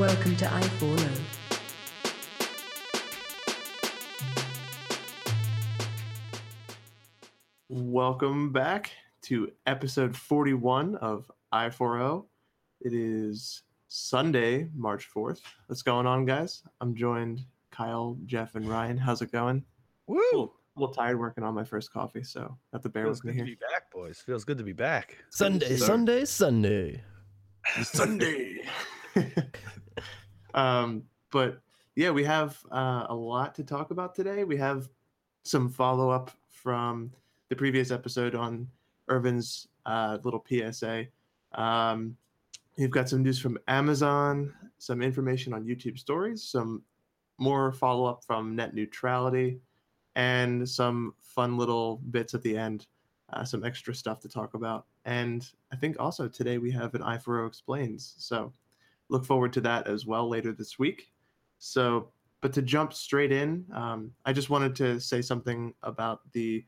Welcome to i4O. Welcome back to episode 41 of I4O. It is Sunday, March 4th. What's going on, guys? I'm joined Kyle, Jeff, and Ryan. How's it going? Woo! A little, a little tired working on my first coffee, so have to bear Feels with me good to be back, boys. Feels good to be back. Sunday, Sunday, Sunday. Sunday. um, but yeah, we have uh, a lot to talk about today. We have some follow up from the previous episode on Irvin's uh, little PSA. Um, we've got some news from Amazon, some information on YouTube stories, some more follow up from net neutrality, and some fun little bits at the end, uh, some extra stuff to talk about. And I think also today we have an i4o explains. So look forward to that as well later this week. So, but to jump straight in, um, I just wanted to say something about the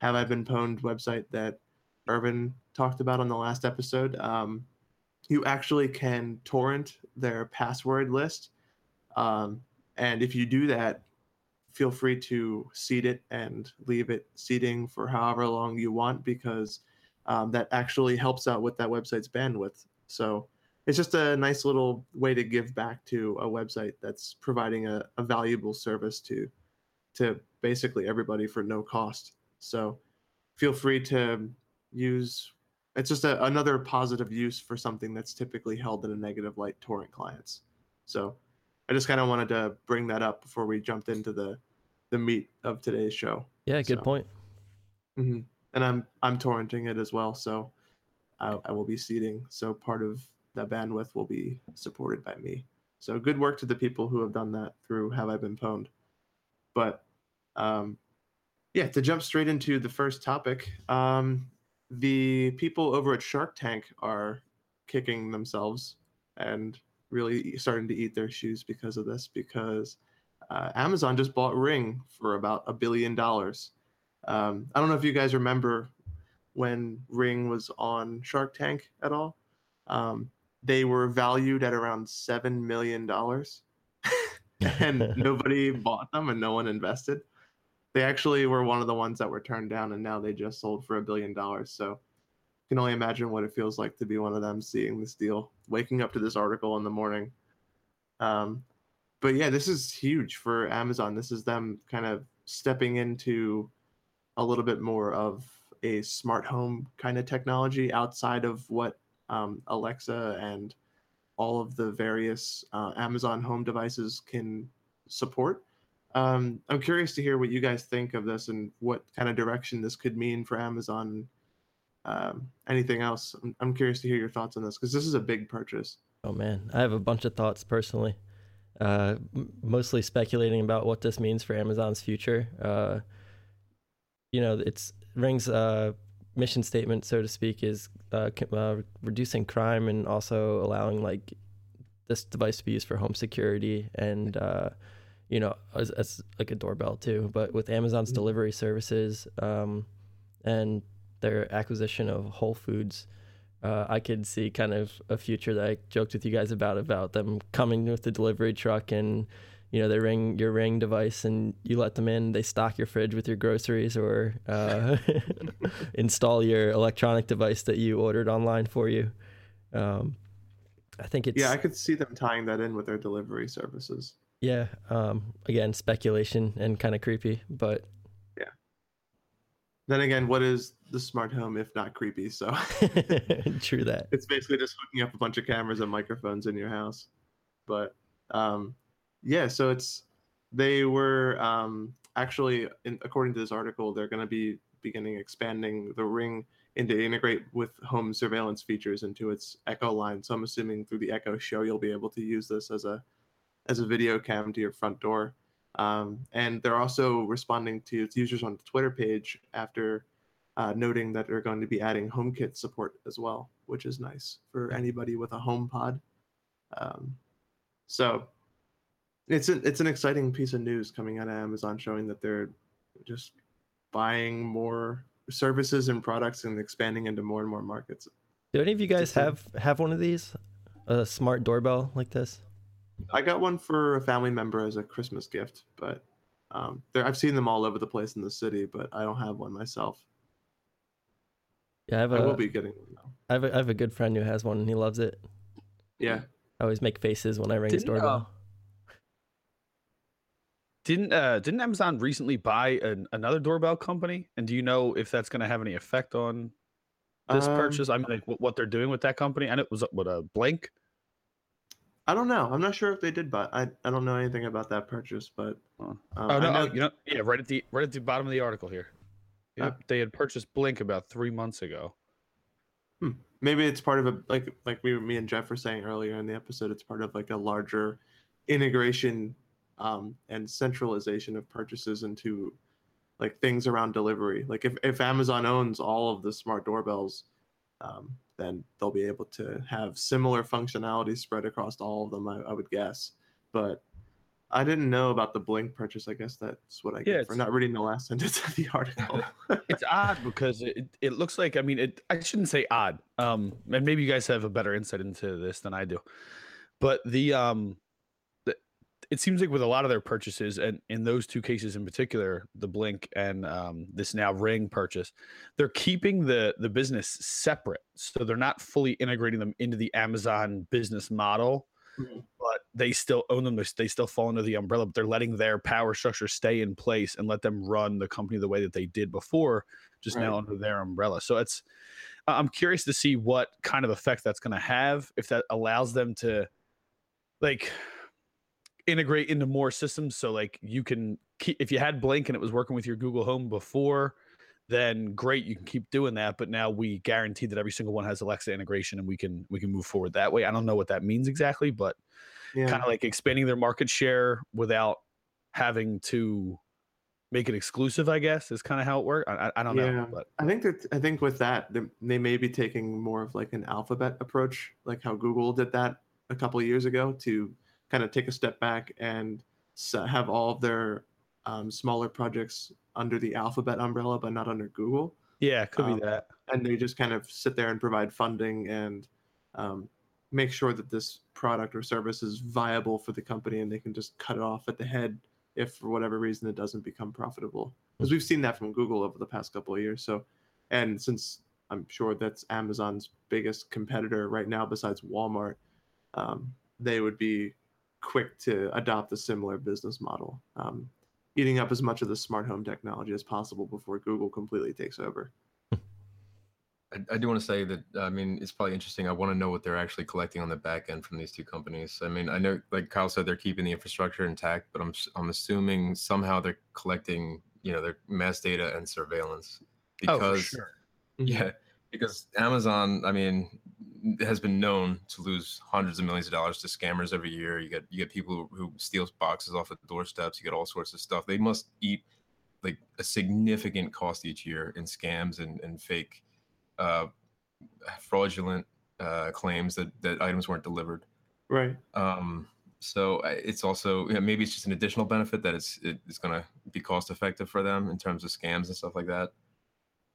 Have I Been Pwned website that Irvin talked about on the last episode. Um, you actually can torrent their password list. Um, and if you do that, feel free to seed it and leave it seeding for however long you want because um, that actually helps out with that website's bandwidth. So it's just a nice little way to give back to a website that's providing a, a valuable service to to basically everybody for no cost. So feel free to use it's just a, another positive use for something that's typically held in a negative light torrent clients. So I just kind of wanted to bring that up before we jumped into the the meat of today's show. Yeah, good So- point. hmm And I'm I'm torrenting it as well, so I, I will be seeding. So part of bandwidth will be supported by me. So good work to the people who have done that through Have I Been Pwned. But um, yeah, to jump straight into the first topic, um, the people over at Shark Tank are kicking themselves and really starting to eat their shoes because of this. Because uh, Amazon just bought Ring for about a billion dollars. Um, I don't know if you guys remember when Ring was on Shark Tank at all. Um, they were valued at around seven million dollars, and nobody bought them, and no one invested. They actually were one of the ones that were turned down, and now they just sold for a billion dollars. So, you can only imagine what it feels like to be one of them, seeing this deal, waking up to this article in the morning. Um, but yeah, this is huge for Amazon. This is them kind of stepping into a little bit more of a smart home kind of technology outside of what um, Alexa and all of the various uh, Amazon home devices can support. Um, I'm curious to hear what you guys think of this and what kind of direction this could mean for Amazon. Um, anything else? I'm, I'm curious to hear your thoughts on this because this is a big purchase. Oh man, I have a bunch of thoughts personally. Uh, m- mostly speculating about what this means for Amazon's future. Uh, you know, it's Ring's uh, mission statement, so to speak, is uh, uh, reducing crime and also allowing like this device to be used for home security and uh, you know as, as like a doorbell too. But with Amazon's Mhm. delivery services um, and their acquisition of Whole Foods, uh, I could see kind of a future that I joked with you guys about about them coming with the delivery truck and you know they ring your ring device and you let them in they stock your fridge with your groceries or uh, install your electronic device that you ordered online for you um, I think it's Yeah, I could see them tying that in with their delivery services. yeah um, again speculation and kind of creepy but Yeah. Then again, what is the smart home if not creepy? So true that it's basically just hooking up a bunch of cameras and microphones in your house. But um, yeah, so it's they were um, actually, in, according to this article, they're going to be beginning expanding the Ring and to integrate with home surveillance features into its Echo line. So I'm assuming through the Echo Show, you'll be able to use this as a as a video cam to your front door. Um, and they're also responding to its users on the Twitter page after uh, noting that they're going to be adding HomeKit support as well, which is nice for anybody with a HomePod. Um, so it's an, it's an exciting piece of news coming out of Amazon showing that they're just buying more services and products and expanding into more and more markets. do any of you guys uh, have have one of these a smart doorbell like this I got one for a family member as a Christmas gift, but um, there I've seen them all over the place in the city, but I don't have one myself. Yeah, I have I will be getting one though. I have a, I have a good friend who has one and he loves it. Yeah, I always make faces when I ring his Didn't, uh, doorbell. Didn't uh didn't Amazon recently buy an, another doorbell company? And do you know if that's going to have any effect on this Um, purchase? I mean, like what, what they're doing with that company? And it was what a Blink. I don't know. I'm not sure if they did, buy. I I don't know anything about that purchase. But um, Oh no, know- oh, you know, yeah, right at the right at the bottom of the article here. Uh, they had purchased Blink about three months ago. maybe it's part of a like like we me and Jeff were saying earlier in the episode. It's part of like a larger integration um, and centralization of purchases into like things around delivery. Like if if Amazon owns all of the smart doorbells, um, then they'll be able to have similar functionality spread across all of them. I, I would guess, but. I didn't know about the Blink purchase. I guess that's what I Yeah, get for not reading the last sentence of the article. It's odd because it, it looks like I mean it I shouldn't say odd. Um and maybe you guys have a better insight into this than I do. But the um the, it seems like with a lot of their purchases and in those two cases in particular, the Blink and um this now Ring purchase, they're keeping the the business separate. So they're not fully integrating them into the Amazon business model. Mhm. But they still own them. They they still fall under the umbrella, but they're letting their power structure stay in place and let them run the company the way that they did before, just now under their umbrella. So it's, I'm curious to see what kind of effect that's going to have if that allows them to, like, integrate into more systems. So like you can keep if you had Blink and it was working with your Google Home before, then great, you can keep doing that. But now we guarantee that every single one has Alexa integration and we can we can move forward that way. I don't know what that means exactly, but yeah. kind of like expanding their market share without having to make it exclusive, I guess, is kind of how it works. I, I, I don't Yeah. know, but I think that I think with that they, they may be taking more of like an alphabet approach, like how Google did that a couple of years ago to kind of take a step back and have all of their um, smaller projects under the alphabet umbrella, but not under Google. yeah, it could Um, be that. And they just kind of sit there and provide funding and um, make sure that this product or service is viable for the company, and they can just cut it off at the head if for whatever reason it doesn't become profitable because we've seen that from google over the past couple of years so and since i'm sure that's amazon's biggest competitor right now besides walmart um, they would be quick to adopt a similar business model um, eating up as much of the smart home technology as possible before google completely takes over I, I do want to say that I mean it's probably interesting. I want to know what they're actually collecting on the back end from these two companies. I mean, I know, like Kyle said, they're keeping the infrastructure intact, but I'm s- I'm assuming somehow they're collecting, you know, their mass data and surveillance Oh, because for sure. yeah, because Amazon, I mean, has been known to lose hundreds of millions of dollars to scammers every year. You get you get people who, who steal boxes off at doorsteps. You get all sorts of stuff. They must eat like a significant cost each year in scams and, and fake uh, fraudulent uh, claims that, that items weren't delivered. right Um, so it's also you know, maybe it's just an additional benefit that it's it's going to be cost effective for them in terms of scams and stuff like that.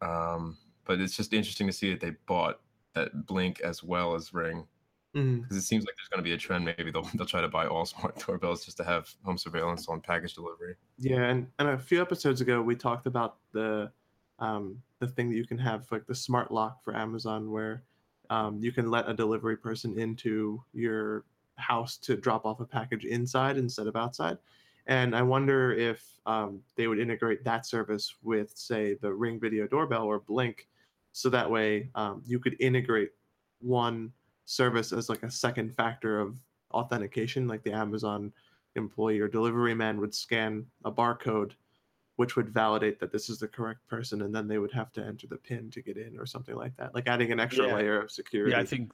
Um, but it's just interesting to see that they bought that Blink as well as Ring because it seems like there's going to be a trend. Maybe they'll they'll try to buy all smart doorbells just to have home surveillance on package delivery. Yeah, and, and a few episodes ago we talked about the um, the thing that you can have like the smart lock for Amazon, where um, you can let a delivery person into your house to drop off a package inside instead of outside. And I wonder if um, they would integrate that service with, say, the Ring Video Doorbell or Blink, so that way um, you could integrate one service as like a second factor of authentication, like the Amazon employee or delivery man would scan a barcode which would validate that this is the correct person and then they would have to enter the pin to get in or something like that like adding an extra Yeah. layer of security Yeah, I think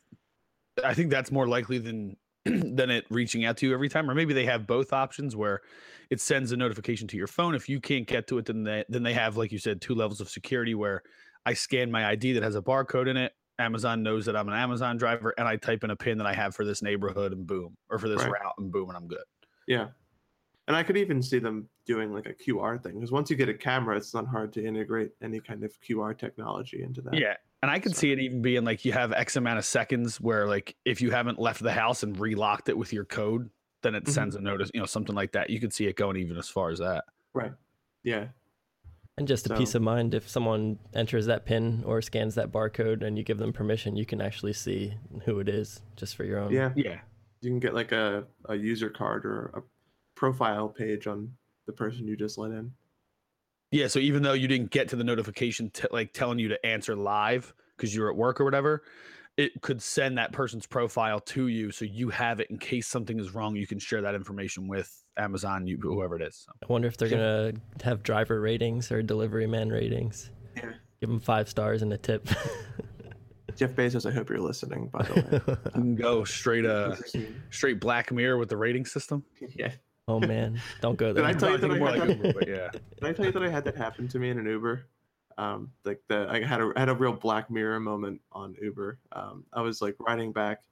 I think that's more likely than than it reaching out to you every time. Or maybe they have both options where it sends a notification to your phone. If you can't get to it, then they then they have, like you said, two levels of security where I scan my ID that has a barcode in it. Amazon knows that I'm an Amazon driver, and I type in a pin that I have for this neighborhood, and boom, or for this Right. route, and boom, and I'm good. yeah and i could even see them doing like a qr thing because once you get a camera it's not hard to integrate any kind of qr technology into that Yeah. And I could So- see it even being like you have X amount of seconds where like if you haven't left the house and relocked it with your code, then it Mhm. sends a notice, you know, something like that. You could see it going even as far as that. Right. Yeah. And just a peace of mind, if someone enters that pin or scans that barcode and you give them permission, you can actually see who it is just for your own. Yeah. Yeah. You can get like a, a user card or a profile page on the person you just let in. Yeah. So even though you didn't get to the notification, t- like telling you to answer live because you're at work or whatever, it could send that person's profile to you, so you have it in case something is wrong. You can share that information with Amazon, you whoever it is. So. I wonder if they're Yeah. gonna have driver ratings or delivery man ratings. Yeah. Give them five stars and a tip. Jeff Bezos, I hope you're listening, by the way. You go straight uh straight Black Mirror with the rating system. yeah. oh man, don't go Did there. I tell you that I had that- yeah. Did I tell you that I had that happen to me in an Uber? Um, like the I had a I had a real Black Mirror moment on Uber. Um, I was like riding back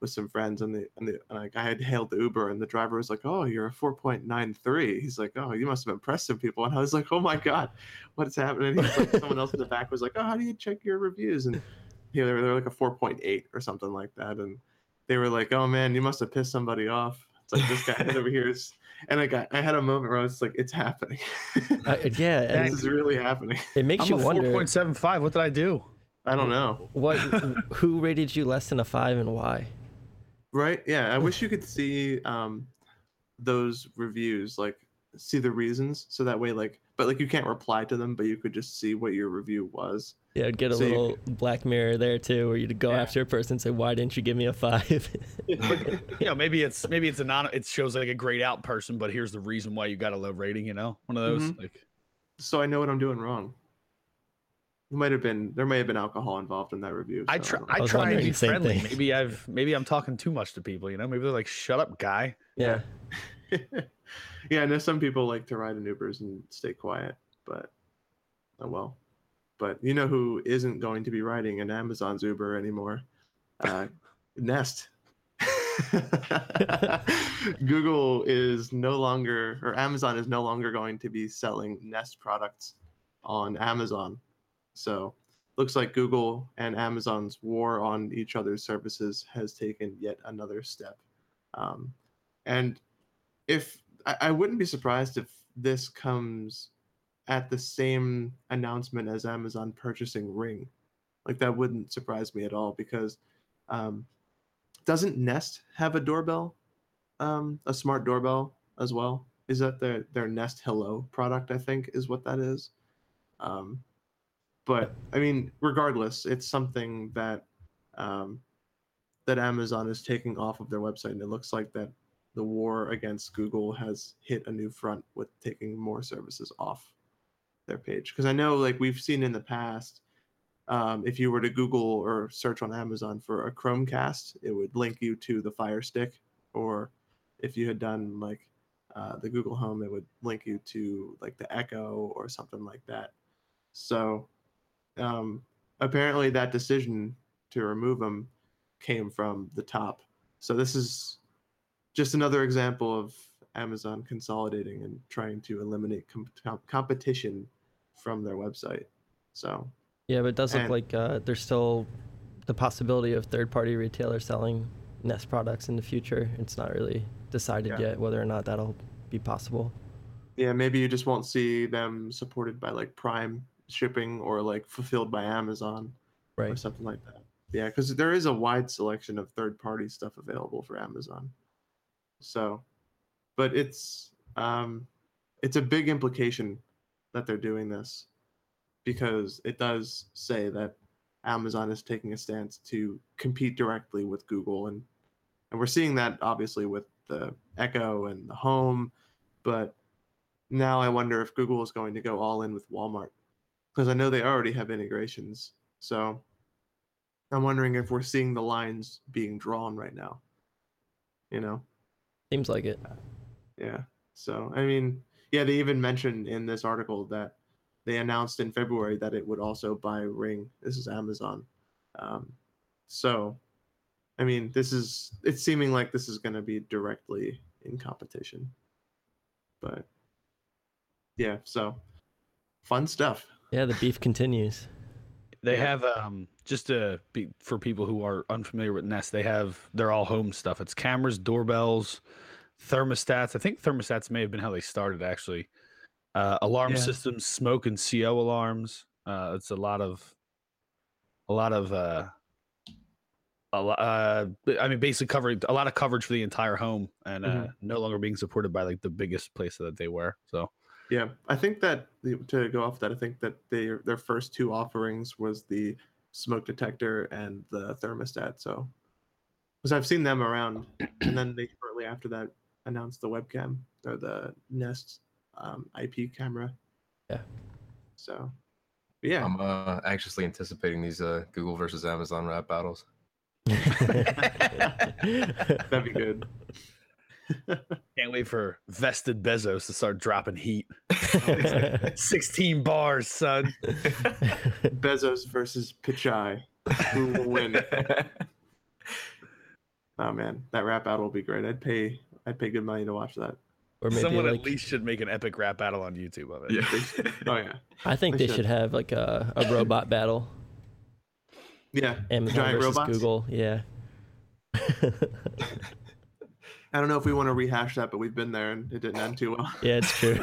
with some friends, and the and the and like I had hailed the Uber, and the driver was like, "Oh, you're a 4.93." He's like, "Oh, you must have impressed some people," and I was like, "Oh my god, what is happening?" And like, someone else in the back was like, "Oh, how do you check your reviews?" And you know, they were, they were like a 4.8 or something like that, and they were like, "Oh man, you must have pissed somebody off." It's like this guy over here is, and I got I had a moment where I was like, "It's happening." Uh, yeah, and this is really happening. it makes I'm you a wonder 4.75. What did I do? I don't know. what who rated you less than a five and why. Right? Yeah. I wish you could see um those reviews, like see the reasons, so that way, like, but like you can't reply to them, but you could just see what your review was. Yeah, I'd get a So you little Black Mirror there too, where you'd go Yeah. after a person and say, "Why didn't you give me a five? you know, maybe it's maybe it's a non. It shows like a grayed out person, but here's the reason why you got a low rating. You know, one of those. Mhm. Like, So I know what I'm doing wrong. It might have been there may have been alcohol involved in that review. I try. I I try and be friendly. thing. Maybe I've maybe I'm talking too much to people. You know, maybe they're like, "Shut up, guy." yeah, know. yeah, I know some people like to ride in Ubers and stay quiet, but oh well. But you know who isn't going to be riding an Amazon's Uber anymore? Uh, Nest. Google is no longer, or Amazon is no longer going to be selling Nest products on Amazon. So, looks like Google and Amazon's war on each other's services has taken yet another step. Um, and if I, I wouldn't be surprised if this comes at the same announcement as Amazon purchasing Ring. Like that wouldn't surprise me at all because um, doesn't Nest have a doorbell, um, a smart doorbell as well? Is that their their Nest Hello product? I think is what that is. Um, but I mean, regardless, it's something that um, that Amazon is taking off of their website, and it looks like that the war against Google has hit a new front with taking more services off their page. Because I know, like we've seen in the past, um, if you were to Google or search on Amazon for a Chromecast, it would link you to the Fire Stick, or if you had done like uh, the Google Home, it would link you to like the Echo or something like that. So um, apparently, that decision to remove them came from the top. So this is just another example of Amazon consolidating and trying to eliminate com- com- competition from their website. So yeah, but it does look like uh, there's still the possibility of third-party retailers selling Nest products in the future. It's not really decided Yeah. yet whether or not that'll be possible. yeah, maybe you just won't see them supported by like Prime shipping or like fulfilled by Amazon or something like that. Yeah, because there is a wide selection of third-party stuff available for Amazon. So, but it's um, it's a big implication that they're doing this because it does say that Amazon is taking a stance to compete directly with Google and and we're seeing that obviously with the Echo and the Home, but now I wonder if Google is going to go all in with Walmart because I know they already have integrations. So I'm wondering if we're seeing the lines being drawn right now. You know? Seems like it. Yeah. So I mean, yeah, they even mentioned in this article that they announced in February that it would also buy Ring. This is Amazon. Um, so, I mean, this is it's seeming like this is going to be directly in competition. But yeah, so fun stuff. Yeah, the beef continues. They Yeah. have um just to be for people who are unfamiliar with Nest, they have they're all home stuff. It's cameras, doorbells, thermostats. I think thermostats may have been how they started actually. Uh, alarm Yeah. systems, smoke and CO alarms. Uh, it's a lot of, a lot of, uh, a lot. Uh, I mean, basically covering a lot of coverage for the entire home, and uh, Mhm. no longer being supported by like the biggest place that they were. So Yeah, I think that to go off that, I think that they their first two offerings was the smoke detector and the thermostat. So, because I've seen them around, and then they shortly after that announced the webcam or the Nest um, IP camera. Yeah. So, yeah, I'm uh, anxiously anticipating these uh, Google versus Amazon rap battles. that'd be good. Can't wait for vested Bezos to start dropping heat. 16 bars, son. Bezos versus Pichai. Who will win? Oh man, that rap battle will be great. I'd pay I'd pay good money to watch that. or maybe Someone like at least should make an epic rap battle on YouTube of it. yeah. Oh yeah. I think They they should. should have like a, a robot battle. Yeah. Amazon Giant versus robots? Google. Yeah. I don't know if we want to rehash that, but we've been there and it didn't end too well. yeah, it's true.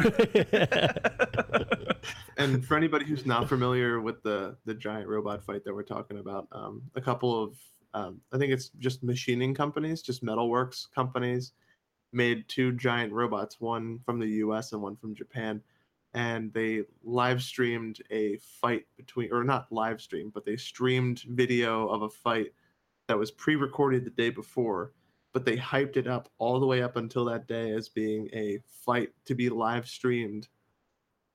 and for anybody who's not familiar with the the giant robot fight that we're talking about, um, a couple of um, I think it's just machining companies, just metalworks companies, made two giant robots, one from the U.S. and one from Japan, and they live streamed a fight between, or not live streamed, but they streamed video of a fight that was pre-recorded the day before. But they hyped it up all the way up until that day as being a fight to be live streamed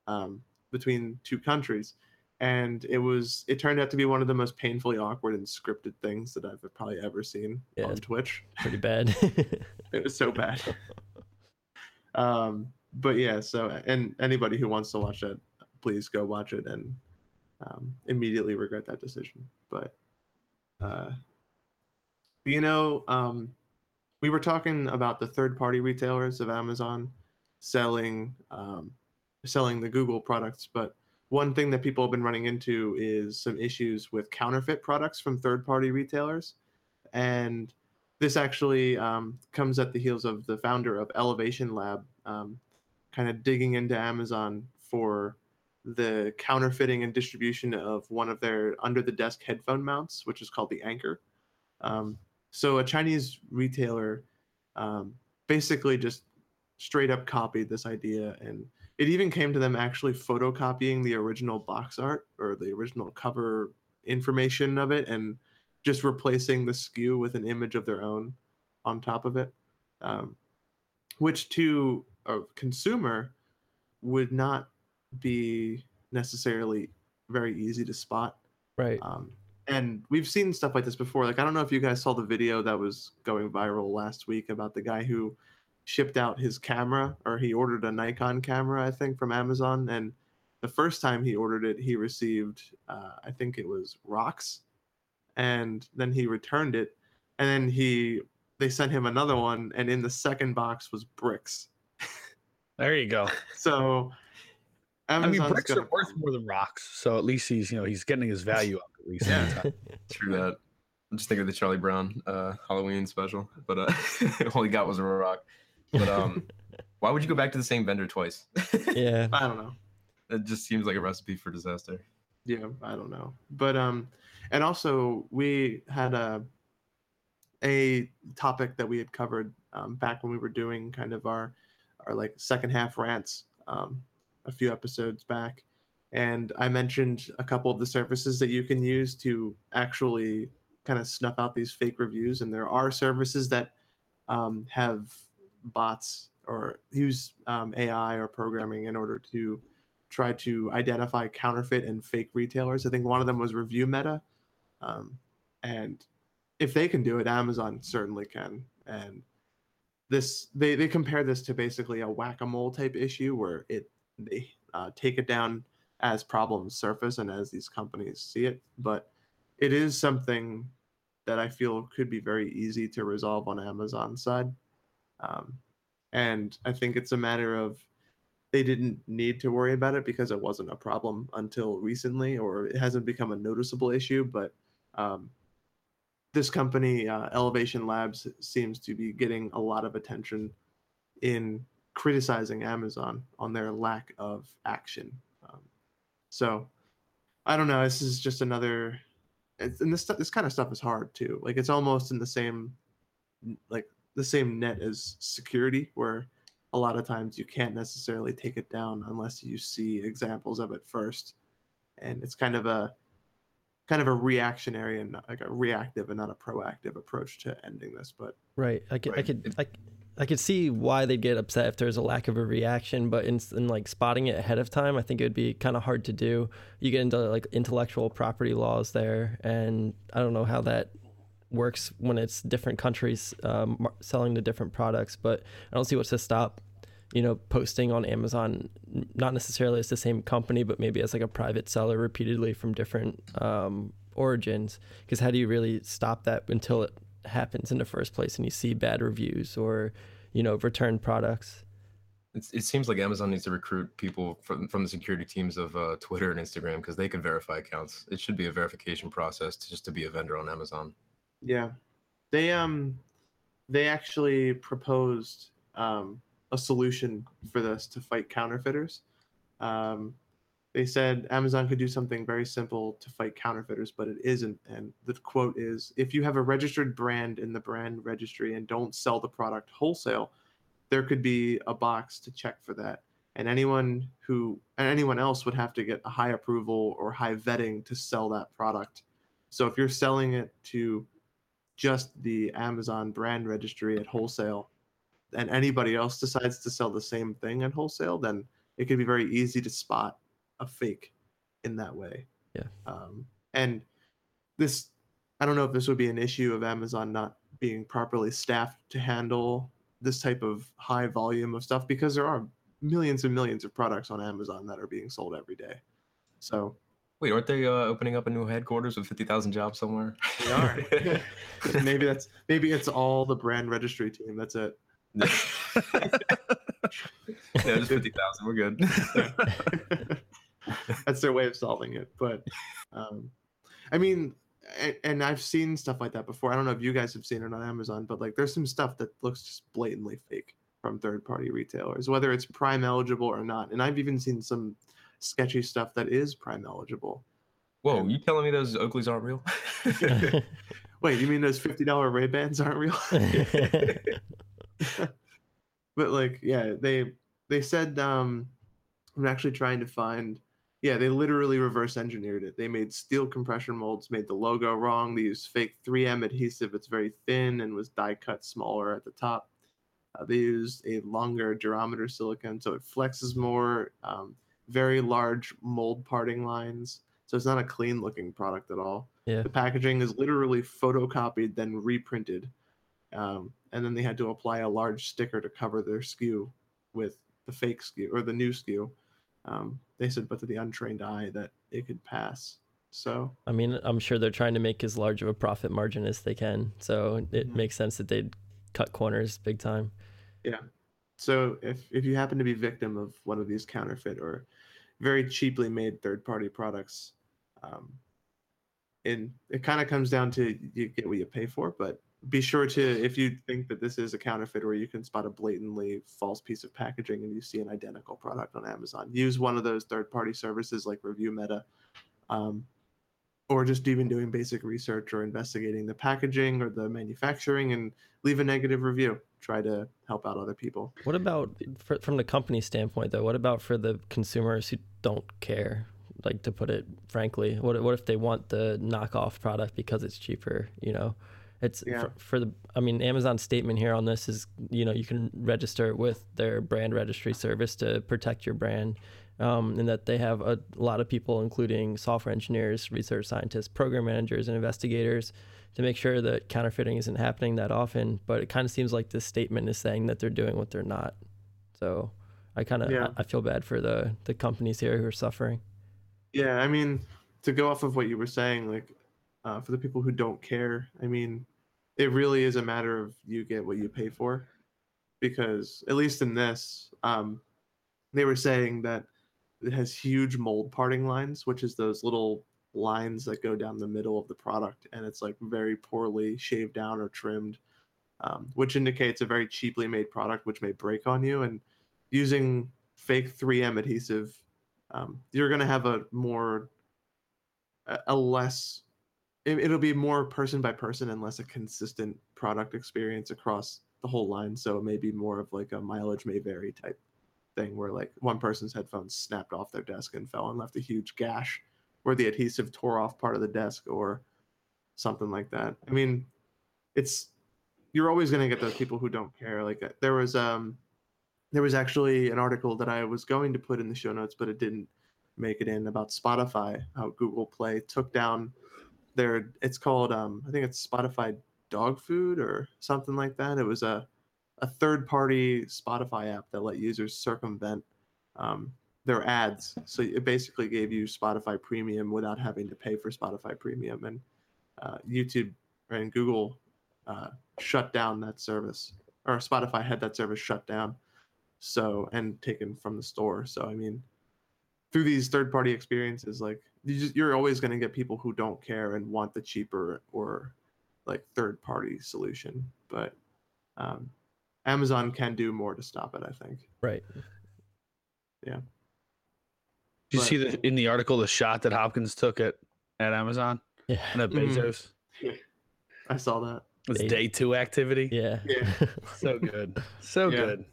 um, between two countries and it was it turned out to be one of the most painfully awkward and scripted things that i've probably ever seen Yeah. on twitch Pretty bad. it was so bad um but yeah so and anybody who wants to watch that please go watch it and um, immediately regret that decision but uh you know um we were talking about the third party retailers of amazon selling um selling the google products but one thing that people have been running into is some issues with counterfeit products from third party retailers. And this actually um, comes at the heels of the founder of elevation lab um, kind of digging into amazon for the counterfeiting and distribution of one of their under the desk headphone mounts which is called the anchor. Um, so a chinese retailer um, basically just straight up copied this idea and it even came to them actually photocopying the original box art or the original cover information of it and just replacing the SKU with an image of their own on top of it, um, which to a consumer would not be necessarily very easy to spot. right. Um, and we've seen stuff like this before. Like I don't know if you guys saw the video that was going viral last week about the guy who shipped out his camera or he ordered a Nikon camera, I think, from Amazon. And the first time he ordered it, he received, uh, I think it was rocks, and then he returned it, and then he they sent him another one, and in the second box was bricks. There you go. So I mean, Amazon's bricks are worth more than rocks, so at least he's you know he's getting his value up least. Yeah. True that. I'm just thinking of the Charlie Brown uh, Halloween special, but uh, all he got was a rock. But um, why would you go back to the same vendor twice? yeah. I don't know. it just seems like a recipe for disaster. yeah i don't know but um and also we had a a topic that we had covered um, back when we were doing kind of our our like second half rants um, a few episodes back and i mentioned a couple of the services that you can use to actually kind of snuff out these fake reviews and there are services that um, have bots or use um, ai or programming in order to try to identify counterfeit and fake retailers. I think one of them was Review Meta, um, and if they can do it, Amazon certainly can. And this they they compare this to basically a whack a mole type issue where it they uh, take it down as problems surface and as these companies see it, but it is something that I feel could be very easy to resolve on Amazon's side. Um, and I think it's a matter of they didn't need to worry about it because it wasn't a problem until recently, or it hasn't become a noticeable issue. But um, this company, uh, Elevation Labs, seems to be getting a lot of attention in criticizing Amazon on their lack of action. So I don't know. This is just another, and this this kind of stuff is hard too. Like it's almost in the same, like the same net as security, where a lot of times you can't necessarily take it down unless you see examples of it first, and it's kind of a kind of a reactionary and like a reactive and not a proactive approach to ending this. But Right. I could, I Right. could, I, I could see why they'd get upset if there's a lack of a reaction, but in, in like spotting it ahead of time, I think it would be kind of hard to do. You get into like intellectual property laws there, and I don't know how that works when it's different countries um, selling the different products, but I don't see what's to stop. You know, posting on Amazon, not necessarily as the same company, but maybe as like a private seller repeatedly from different um, origins. Because how do you really stop that until it happens in the first place and you see bad reviews or you know returned products It's, it seems like Amazon needs to recruit people from from the security teams of uh, Twitter and Instagram because they can verify accounts. It should be a verification process to, just to be a vendor on Amazon. Yeah, they um, they actually proposed um a solution for this to fight counterfeiters. Um, they said Amazon could do something very simple to fight counterfeiters, but it isn't. And the quote is: "If you have a registered brand in the brand registry and don't sell the product wholesale, there could be a box to check for that." And anyone who and anyone else would have to get a high approval or high vetting to sell that product. So if you're selling it to just the Amazon brand registry at wholesale, and anybody else decides to sell the same thing at wholesale, then it could be very easy to spot a fake in that way. Yeah. Um, and this, I don't know if this would be an issue of Amazon not being properly staffed to handle this type of high volume of stuff because there are millions and millions of products on Amazon that are being sold every day. So Wait, aren't they uh, opening up a new headquarters with fifty thousand jobs somewhere? They are. maybe that's maybe it's all the brand registry team. That's it. yeah, just fifty thousand. We're good. that's their way of solving it. But um, I mean, and, and I've seen stuff like that before. I don't know if you guys have seen it on Amazon, but like there's some stuff that looks just blatantly fake from third party retailers, whether it's Prime eligible or not. And I've even seen some sketchy stuff that is Prime eligible. Whoa, you telling me those Oakleys aren't real? Wait, you mean those fifty dollar Ray Bans aren't real? but like yeah they they said um i'm actually trying to find yeah they literally reverse engineered it. They made steel compression molds made the logo wrong. They used fake 3m adhesive. It's very thin and was die cut smaller at the top. Uh, they used a longer durometer silicone so it flexes more um, very large mold parting lines. So it's not a clean looking product at all. Yeah. The packaging is literally photocopied then reprinted um, and then they had to apply a large sticker to cover their SKU with the fake SKU or the new SKU. Um, they said, but to the untrained eye, that it could pass. So I mean, I'm sure they're trying to make as large of a profit margin as they can. So it Mhm. makes sense that they'd cut corners big time. Yeah. So if if you happen to be victim of one of these counterfeit or very cheaply made third party products, um, and it kind of comes down to you get what you pay for. But be sure to if you think that this is a counterfeit or you can spot a blatantly false piece of packaging and you see an identical product on Amazon, use one of those third party services like Review Meta. Um, or just even doing basic research or investigating the packaging or the manufacturing and leave a negative review. Try to help out other people. What about for, from the company standpoint, though? What about for the consumers who don't care? Like to put it frankly, what what if they want the knockoff product because it's cheaper? You know, it's Yeah. for, for the. I mean, Amazon's statement here on this is, you know, you can register with their brand registry service to protect your brand, um, and that they have a lot of people, including software engineers, research scientists, program managers, and investigators, to make sure that counterfeiting isn't happening that often. But it kind of seems like this statement is saying that they're doing what they're not. So I kind of Yeah. I feel bad for the the companies here who are suffering. Yeah, I mean, to go off of what you were saying, like uh, for the people who don't care, I mean, it really is a matter of you get what you pay for, because at least in this, um, they were saying that it has huge mold parting lines, which is those little lines that go down the middle of the product, and it's like very poorly shaved down or trimmed. um, which indicates a very cheaply made product which may break on you. And using fake 3M adhesive, um, you're going to have a more, a, a less, it, it'll be more person by person and less a consistent product experience across the whole line. So it may be more of like a mileage may vary type thing where like one person's headphones snapped off their desk and fell and left a huge gash where the adhesive tore off part of the desk or something like that. I mean, it's you're always going to get those people who don't care. Like uh, there was um there was actually an article that I was going to put in the show notes, but it didn't make it in about Spotify. How Google Play took down their it's called um I think it's Spotify dog food or something like that. It was a a third party Spotify app that let users circumvent um, their ads. So it basically gave you Spotify Premium without having to pay for Spotify Premium. And uh, YouTube and Google uh, shut down that service, or Spotify had that service shut down. So and taken from the store. So I mean, through these third party experiences, like you just, you're always going to get people who don't care and want the cheaper or like third party solution. But um, Amazon can do more to stop it. I think. Right. Yeah. Did you But- see the in the article the shot that Hopkins took at at Amazon Yeah. and at Mhm. I saw that. It's Day- day two activity. Yeah. Yeah. So good. So Yeah. good.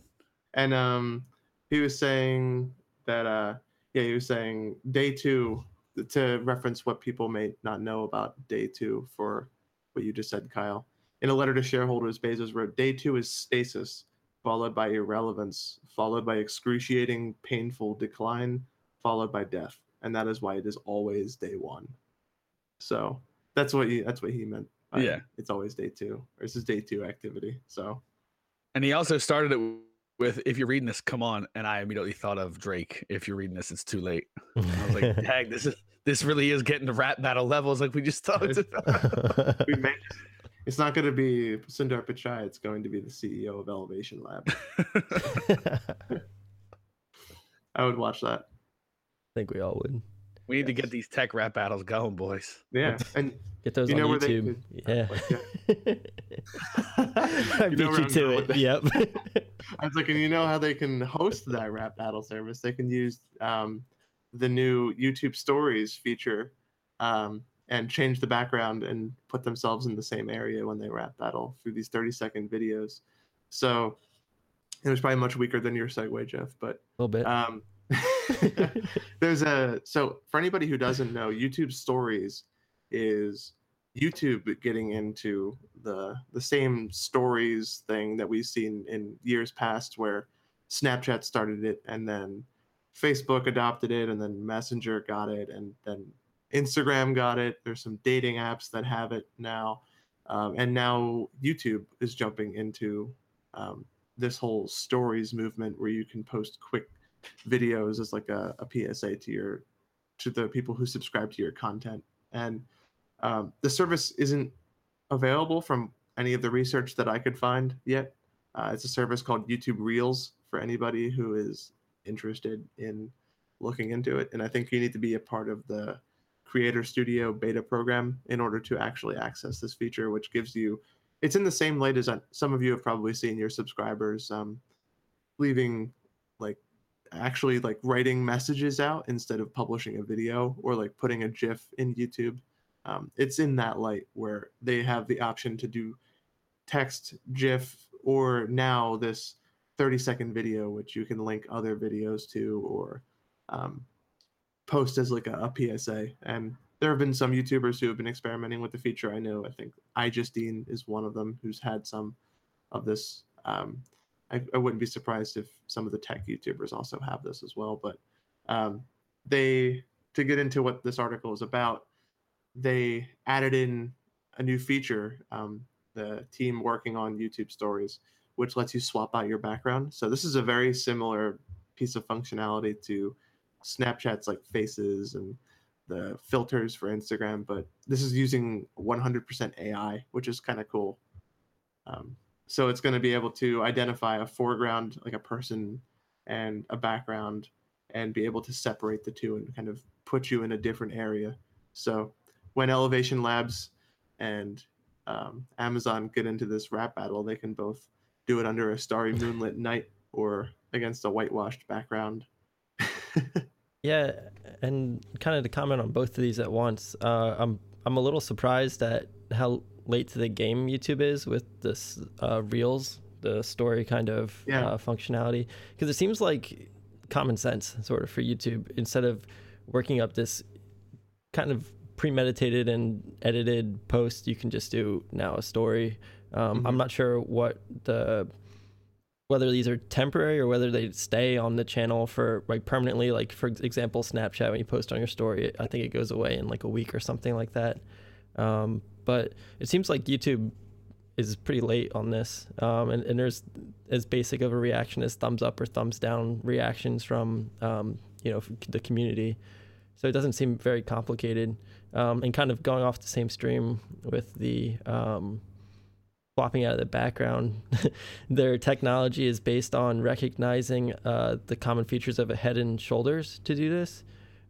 and um he was saying that uh yeah he was saying day two to reference what people may not know about day two for what you just said kyle. In a letter to shareholders bezos wrote day two is stasis followed by irrelevance followed by excruciating painful decline followed by death. And that is why it is always day one. So that's what he that's what he meant Yeah. it's always day two. Or this is day two activity so. And he also started it with if you're reading this, come on. And I immediately thought of Drake. If you're reading this, it's too late. I was like, dang, this is this really is getting to rap battle levels like we just talked about. we may it's not going to be Sundar Pichai. It's going to be the CEO of Elevation Lab. I would watch that. I think we all would. We need to get these tech rap battles going, boys. Yeah, and Get those You on know where they YouTube. Yeah. I You beat know you to it. Yep. I was like, and you know how they can host that rap battle service? They can use um, the new YouTube Stories feature um, and change the background and put themselves in the same area when they rap battle through these 30 second videos. So it was probably much weaker than your segue, Jeff, but a little bit. um, there's a so for anybody who doesn't know, YouTube Stories is YouTube getting into the the same stories thing that we've seen in years past, where Snapchat started it, and then Facebook adopted it, and then Messenger got it, and then Instagram got it. There's some dating apps that have it now, um, and now YouTube is jumping into um, this whole stories movement where you can post quick videos as like a, a PSA to your to the people who subscribe to your content. And um, the service isn't available from any of the research that I could find yet. Uh, it's a service called YouTube Reels for anybody who is interested in looking into it. And I think you need to be a part of the Creator Studio beta program in order to actually access this feature, which gives you. It's in the same light as some of you have probably seen your subscribers um, leaving actually like writing messages out instead of publishing a video or like putting a GIF in YouTube. Um, it's in that light where they have the option to do text, GIF, or now this 30 second video, which you can link other videos to or um, post as like a, a PSA. And there have been some YouTubers who have been experimenting with the feature. I know, I think iJustine is one of them who's had some of this. Um, I, I wouldn't be surprised if some of the tech YouTubers also have this as well. But um, they, to get into what this article is about, they added in a new feature. Um, the team working on YouTube Stories, which lets you swap out your background. So this is a very similar piece of functionality to Snapchat's like faces and the filters for Instagram, but this is using 100% AI, which is kind of cool. Um, so it's going to be able to identify a foreground, like a person, and a background, and be able to separate the two and kind of put you in a different area. So when Elevation Labs and um, Amazon get into this rap battle, they can both do it under a starry moonlit night or against a whitewashed background. Yeah, and kind of to comment on both of these at once, uh, I'm I'm a little surprised at how late to the game YouTube is with this uh, Reels, the story kind of Yeah. uh, functionality, because it seems like common sense sort of for YouTube instead of working up this kind of premeditated and edited post, you can just do now a story. Um, I'm Mhm. not sure what the whether these are temporary or whether they stay on the channel for like permanently like for example snapchat when you post on your story i think it goes away in like a week or something like that um, but it seems like youtube is pretty late on this um, and, and there's as basic of a reaction as thumbs up or thumbs down reactions from um, you know the community so it doesn't seem very complicated um, and kind of going off the same stream with the um, swapping out of the background their technology is based on recognizing uh, the common features of a head and shoulders to do this.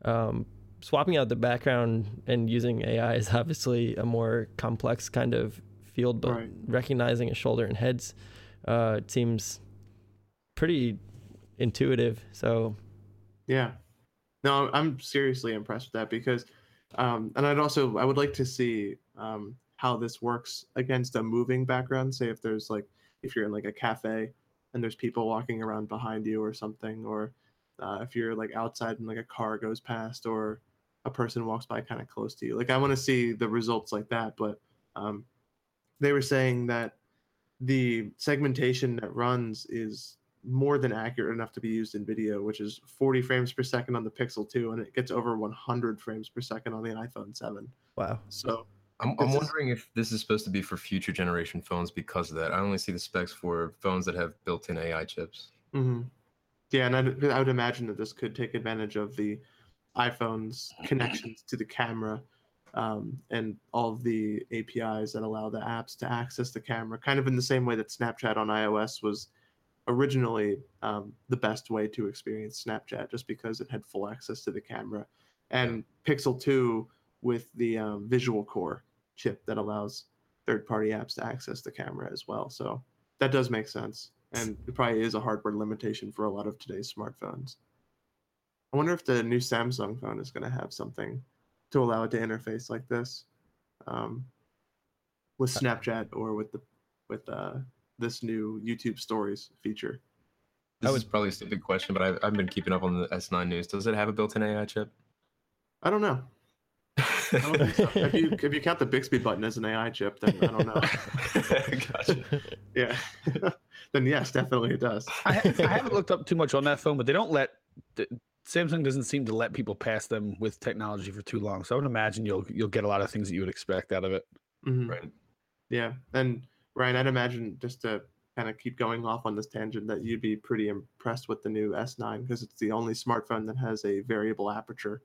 Um, swapping out the background and using AI is obviously a more complex kind of field, but Right. recognizing a shoulder and heads uh, seems pretty intuitive. So Yeah. No, I'm seriously impressed with that because, um, and I'd also I would like to see um, how this works against a moving background. Say if there's like if you're in like a cafe and there's people walking around behind you or something, or uh, if you're like outside and like a car goes past or a person walks by kind of close to you. Like I want to see the results like that. But um, they were saying that the segmentation that runs is more than accurate enough to be used in video, which is 40 frames per second on the Pixel 2, and it gets over 100 frames per second on the iPhone 7. wow, So I'm, I'm This is- wondering if this is supposed to be for future generation phones because of that. I only see the specs for phones that have built-in AI chips. hmm yeah, and I'd, I would imagine that this could take advantage of the iPhone's connections to the camera um, and all of the APIs that allow the apps to access the camera, kind of in the same way that Snapchat on iOS was originally um, the best way to experience Snapchat, just because it had full access to the camera, and Pixel 2 with the um, Visual Core chip that allows third-party apps to access the camera as well. So that does make sense, and it probably is a hardware limitation for a lot of today's smartphones. I wonder if the new Samsung phone is going to have something to allow it to interface like this um, with Snapchat or with the with uh, this new YouTube Stories feature. This I is probably a stupid question, but I've, I've been keeping up on the S9 news. Does it have a built-in AI chip? I don't know. I don't think so. if you if you count the Bixby button as an AI chip, then I don't know. gotcha. yeah, then yes, definitely it does. I, ha- I haven't looked up too much on that phone, but they don't let the, Samsung doesn't seem to let people pass them with technology for too long. So I would imagine you'll you'll get a lot of things that you would expect out of it. Mhm. Right. Yeah, and Ryan, I'd imagine just to kind of keep going off on this tangent that you'd be pretty impressed with the new S9 because it's the only smartphone that has a variable aperture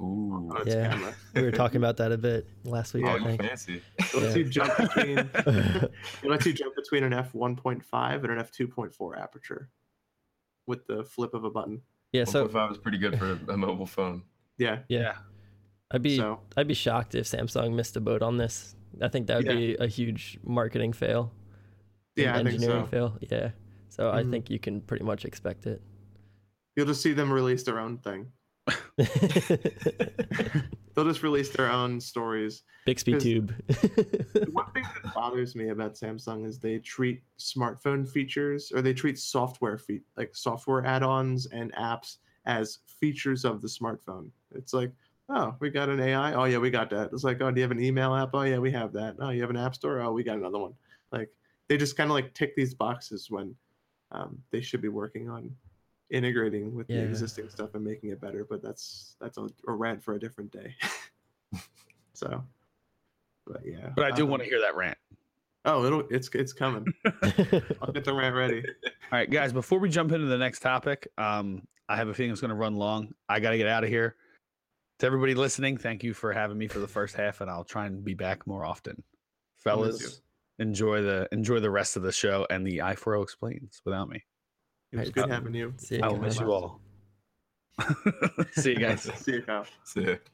Ooh. on Yeah. camera. we were talking about that a bit last week. Oh, I you think. fancy. It lets Yeah. you jump between it lets you jump between an f 1.5 and an f 2.4 aperture with the flip of a button. Yeah, so 1.5 is pretty good for a mobile phone. Yeah. yeah, I'd be So I'd be shocked if Samsung missed a boat on this. I think that would Yeah. be a huge marketing fail. an yeah, I think engineering so. fail. Yeah. So I Mhm. think you can pretty much expect it. You'll just see them release their own thing. They'll just release their own stories. Bixby Tube. One thing that bothers me about Samsung is they treat smartphone features or they treat software fe- like software add-ons and apps as features of the smartphone. It's like, oh, we got an AI. Oh yeah, we got that. It's like, oh, do you have an email app? Oh yeah, we have that. Oh, you have an app store? Oh, we got another one. Like they just kind of like tick these boxes when um, they should be working on integrating with Yeah. the existing stuff and making it better. But that's that's a, a rant for a different day. so, but yeah. But I do um, want to hear that rant. Oh, it'll it's it's coming. I'll get the rant ready. All right, guys, before we jump into the next topic, um, I have a feeling it's going to run long. I got to get out of here. To everybody listening, thank you for having me for the first half, and I'll try and be back more often. Fellas, enjoy the enjoy the rest of the show and the i4o explains without me. It was Right, good uh, having you. See you I will guys. miss you all. See you guys. See you, Kyle. Sick.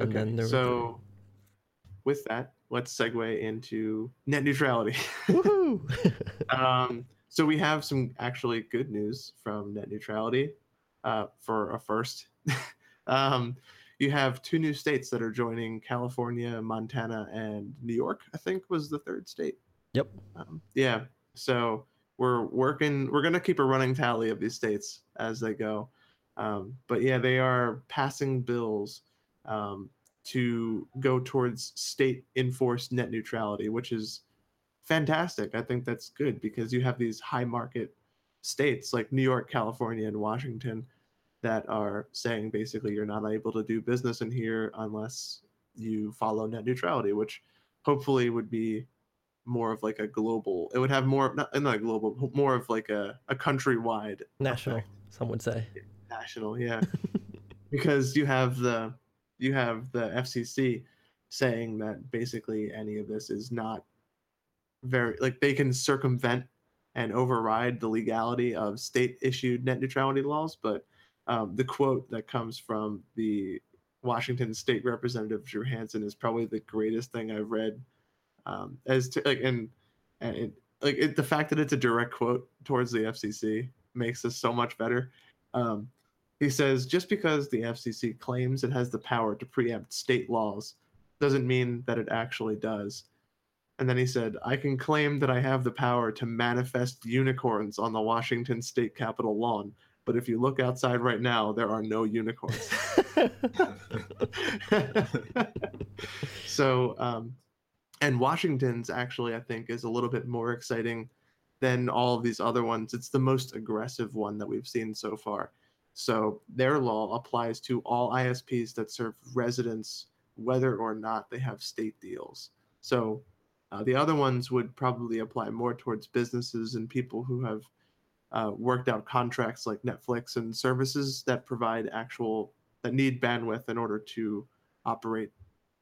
And Okay, then there so with that, let's segue into net neutrality. Woohoo! um, so we have some actually good news from net neutrality uh, for a first. um, you have two new states that are joining California, Montana, and New York. I think was the third state. yep. Um, yeah. So we're working. We're gonna keep a running tally of these states as they go. Um, but yeah, they are passing bills um, to go towards state enforced net neutrality, which is fantastic. I think that's good because you have these high market states like New York, California, and Washington that are saying basically you're not able to do business in here unless you follow net neutrality, which hopefully would be more of like a global it would have more not, not a global more of like a, a countrywide National, effect. some would say. national yeah because you have the you have the fcc saying that basically any of this is not very like they can circumvent and override the legality of state issued net neutrality laws but um, the quote that comes from the washington state representative drew hansen is probably the greatest thing i've read um, as to like and and it, like it, the fact that it's a direct quote towards the FCC makes this so much better. Um, he says just because the FCC claims it has the power to preempt state laws doesn't mean that it actually does. And then he said, I can claim that I have the power to manifest unicorns on the Washington state capitol lawn, but if you look outside right now, there are no unicorns. so um, and washington's actually i think is a little bit more exciting than all of these other ones. It's the most aggressive one that we've seen so far. So their law applies to all isps that serve residents whether or not they have state deals. So uh, the other ones would probably apply more towards businesses and people who have uh, worked out contracts like netflix and services that provide actual that need bandwidth in order to operate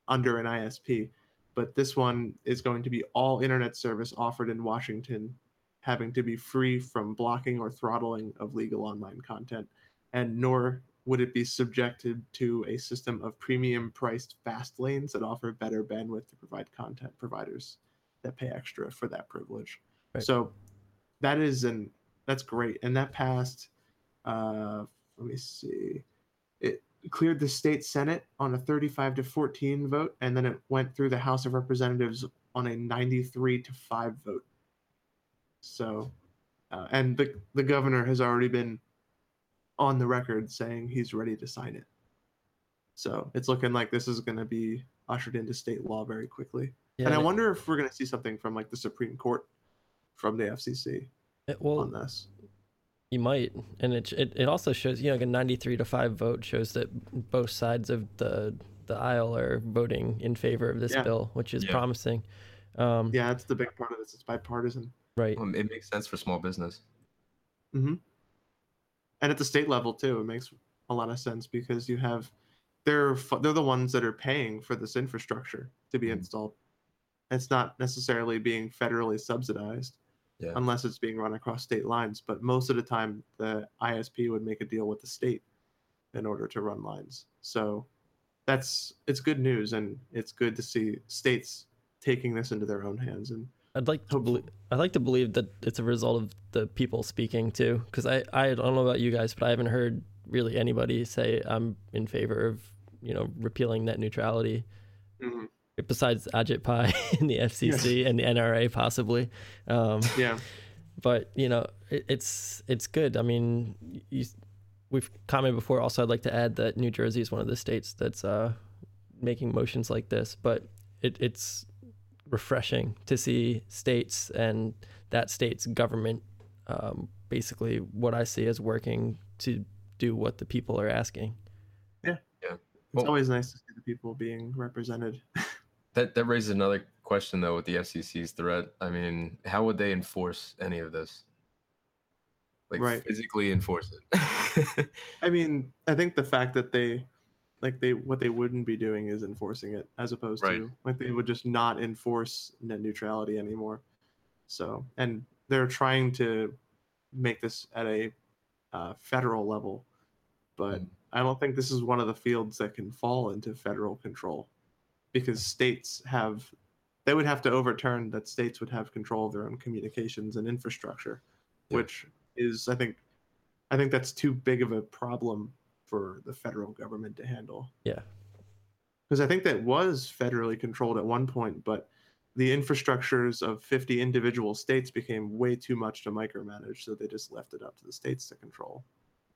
under an isp but this one is going to be all internet service offered in Washington having to be free from blocking or throttling of legal online content, and nor would it be subjected to a system of premium priced fast lanes that offer better bandwidth to provide content providers that pay extra for that privilege. Right. So that is an that's great, and that passed. Uh, let me see. It cleared the state senate on a 35 to 14 vote and then it went through the house of representatives on a 93 to 5 vote. So uh, and the, the governor has already been on the record saying he's ready to sign it. So it's looking like this is going to be ushered into state law very quickly. Yeah, and i wonder if we're going to see something from like the supreme court from the fcc it- well, on this You might, and it it, it also shows you know like a ninety three to five vote shows that both sides of the the aisle are voting in favor of this Yeah. bill, which is Yeah. promising. Um, yeah that's the big part of this it's bipartisan Right. Um, it makes sense for small business. Mm-hmm. And at the state level too it makes a lot of sense because you have they're they're the ones that are paying for this infrastructure to be Mhm. installed it's not necessarily being federally subsidized Yeah. unless it's being run across state lines but most of the time the isp would make a deal with the state in order to run lines so that's it's good news and it's good to see states taking this into their own hands and I'd like to believe. I'd like to believe that it's a result of the people speaking too, because I I don't know about you guys, but I haven't heard really anybody say I'm in favor of you know repealing net neutrality. Mhm. Besides Ajit Pai and the FCC and the NRA possibly, um, yeah but you know it, it's it's good. I mean, you, we've commented before. Also, I'd like to add that New Jersey is one of the states that's uh, making motions like this, but it, it's refreshing to see states and that state's government um, basically what I see as working to do what the people are asking. Yeah. Yeah. It's Well- always nice to see the people being represented That that raises another question though with the FCC's threat. I mean, how would they enforce any of this? Like Right. physically enforce it. I mean, I think the fact that they like they what they wouldn't be doing is enforcing it as opposed Right. to like they would just not enforce net neutrality anymore. So, and they're trying to make this at a uh, federal level, but Mm. I don't think this is one of the fields that can fall into federal control because states have they would have to overturn that states would have control of their own communications and infrastructure, Yeah. which is I think I think that's too big of a problem for the federal government to handle. Yeah. Because I think that was federally controlled at one point, but the infrastructures of 50 individual states became way too much to micromanage, so they just left it up to the states to control.